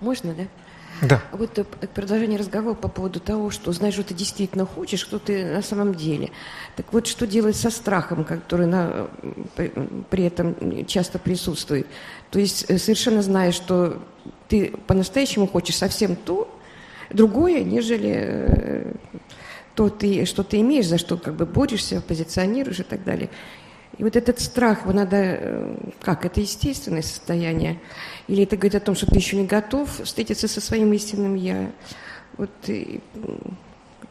Можно, да? Да. Вот э, продолжение разговора по поводу того, что знаешь, что ты действительно хочешь, что ты на самом деле. Так вот, что делать со страхом, который на, при, при этом часто присутствует? То есть э, совершенно знаешь, что ты по-настоящему хочешь совсем то, другое, нежели э, то, ты, что ты имеешь, за что как бы борешься, позиционируешь и так далее. И вот этот страх, его надо, э, как, это естественное состояние? Или это говорит о том, что ты еще не готов встретиться со своим истинным «я»? Вот и,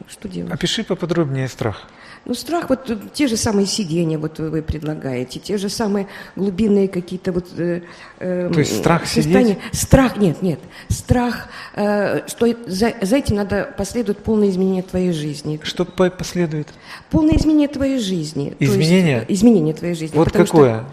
что делать? Опиши поподробнее страх. Ну, страх, вот э, те же самые сидения вот вы, вы предлагаете, те же самые глубинные какие-то вот... Э, э, То есть страх сидеть? Страх, нет, нет. Страх, э, что за, за этим надо последует полное изменение твоей жизни. Что последует? Полное изменение твоей жизни. Изменение? Есть, изменение твоей жизни. Вот какое? Что,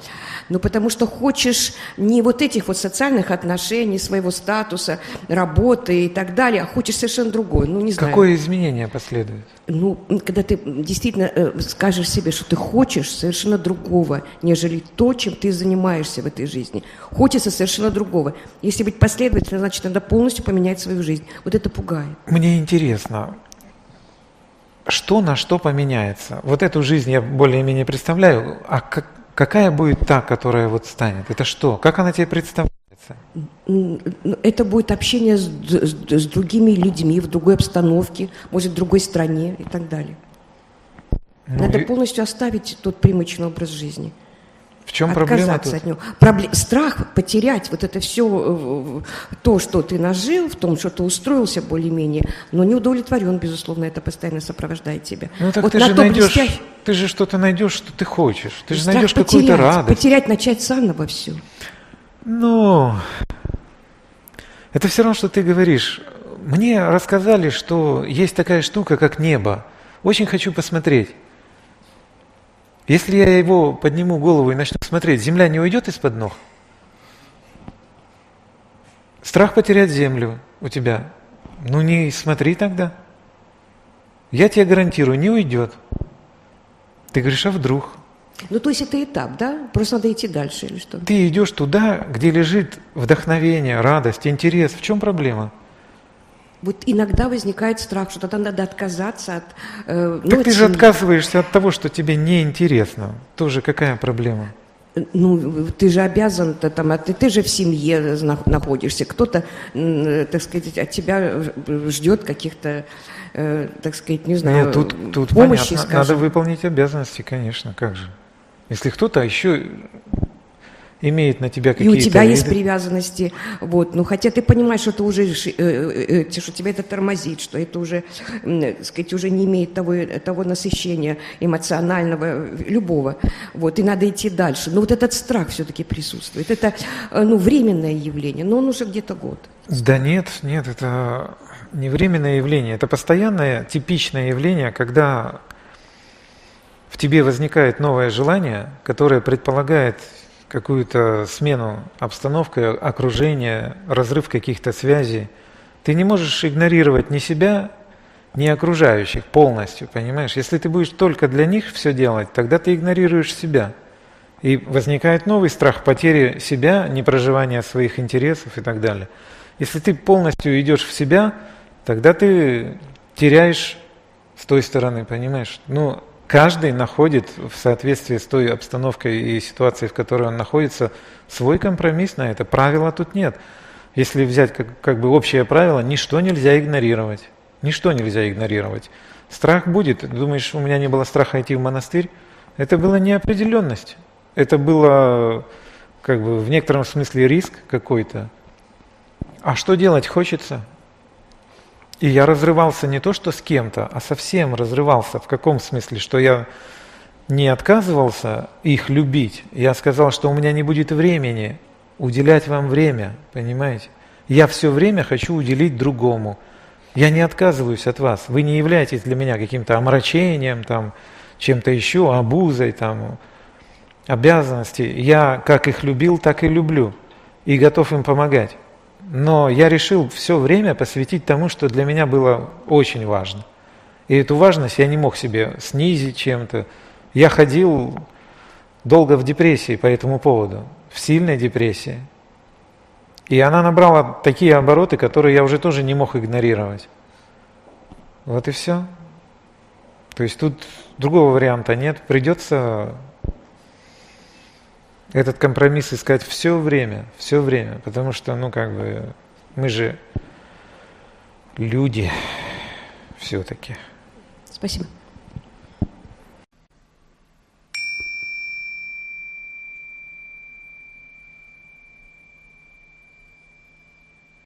ну, потому что хочешь не вот этих вот социальных отношений, своего статуса, работы и так далее, а хочешь совершенно другое. Ну, не знаю. Какое изменение последует? Ну, когда ты действительно скажешь себе, что ты хочешь совершенно другого, нежели то, чем ты занимаешься в этой жизни. Хочется совершенно другого. Если быть последовательным, значит, надо полностью поменять свою жизнь. Вот это пугает. Мне интересно, что на что поменяется? Вот эту жизнь я более-менее представляю, а как, Какая будет та, которая вот станет? Это что? Как она тебе представляется? Это будет общение с, с, с другими людьми в другой обстановке, может, в другой стране и так далее. Ну, Надо и... полностью оставить тот примычный образ жизни. В чем проблема тут? от него. Пробле... Страх потерять вот это все, э, то, что ты нажил, в том, что ты устроился более-менее, но не удовлетворен, безусловно, это постоянно сопровождает тебя. Ну так вот ты же найдешь, блестя... ты же что-то найдешь, что ты хочешь. Ты же найдешь какую-то радость. Потерять, начать заново все. Ну, это все равно, что ты говоришь. Мне рассказали, что есть такая штука, как небо. Очень хочу посмотреть. Если я его подниму голову и начну смотреть, земля не уйдет из-под ног? Страх потерять землю у тебя. Ну не смотри тогда. Я тебе гарантирую, не уйдет. Ты говоришь, а вдруг? Ну, то есть это этап, да? Просто надо идти дальше или что? Ты идешь туда, где лежит вдохновение, радость, интерес. В чем проблема? Вот иногда возникает страх, что тогда надо отказаться от... Э, так ну, ты же отказываешься от того, что тебе неинтересно. Тоже какая проблема? Ну, ты же обязан, ты, там, ты, ты же в семье находишься, кто-то, так сказать, от тебя ждет каких-то, э, так сказать, не знаю, Нет, тут, тут помощи, понятно. Скажем. Надо выполнить обязанности, конечно, как же. Если кто-то еще имеет на тебя какие-то... И у тебя виды. есть привязанности, вот, ну, хотя ты понимаешь, что это уже, э, э, э, что тебя это тормозит, что это уже, так сказать, уже не имеет того, того насыщения эмоционального, любого, вот, и надо идти дальше. Но вот этот страх все-таки присутствует. Это, ну, временное явление, но он уже где-то год. Да нет, нет, это не временное явление, это постоянное, типичное явление, когда в тебе возникает новое желание, которое предполагает какую-то смену обстановки, окружения, разрыв каких-то связей. Ты не можешь игнорировать ни себя, ни окружающих полностью, понимаешь? Если ты будешь только для них все делать, тогда ты игнорируешь себя. И возникает новый страх потери себя, непроживания своих интересов и так далее. Если ты полностью идешь в себя, тогда ты теряешь с той стороны, понимаешь? Ну, каждый находит в соответствии с той обстановкой и ситуацией, в которой он находится, свой компромисс на это. Правила тут нет. Если взять как, как бы общее правило, ничто нельзя игнорировать. Ничто нельзя игнорировать. Страх будет. Думаешь, у меня не было страха идти в монастырь? Это была неопределенность. Это было как бы в некотором смысле риск какой-то. А что делать хочется? И я разрывался не то что с кем-то, а совсем разрывался. В каком смысле? Что я не отказывался их любить. Я сказал, что у меня не будет времени уделять вам время, понимаете? Я все время хочу уделить другому. Я не отказываюсь от вас. Вы не являетесь для меня каким-то омрачением, там, чем-то еще, обузой, там, обязанности. Я как их любил, так и люблю. И готов им помогать. Но я решил все время посвятить тому, что для меня было очень важно. И эту важность я не мог себе снизить чем-то. Я ходил долго в депрессии по этому поводу, в сильной депрессии. И она набрала такие обороты, которые я уже тоже не мог игнорировать. Вот и все. То есть тут другого варианта нет. Придется этот компромисс искать все время, все время. Потому что, ну, как бы, мы же люди все-таки. Спасибо.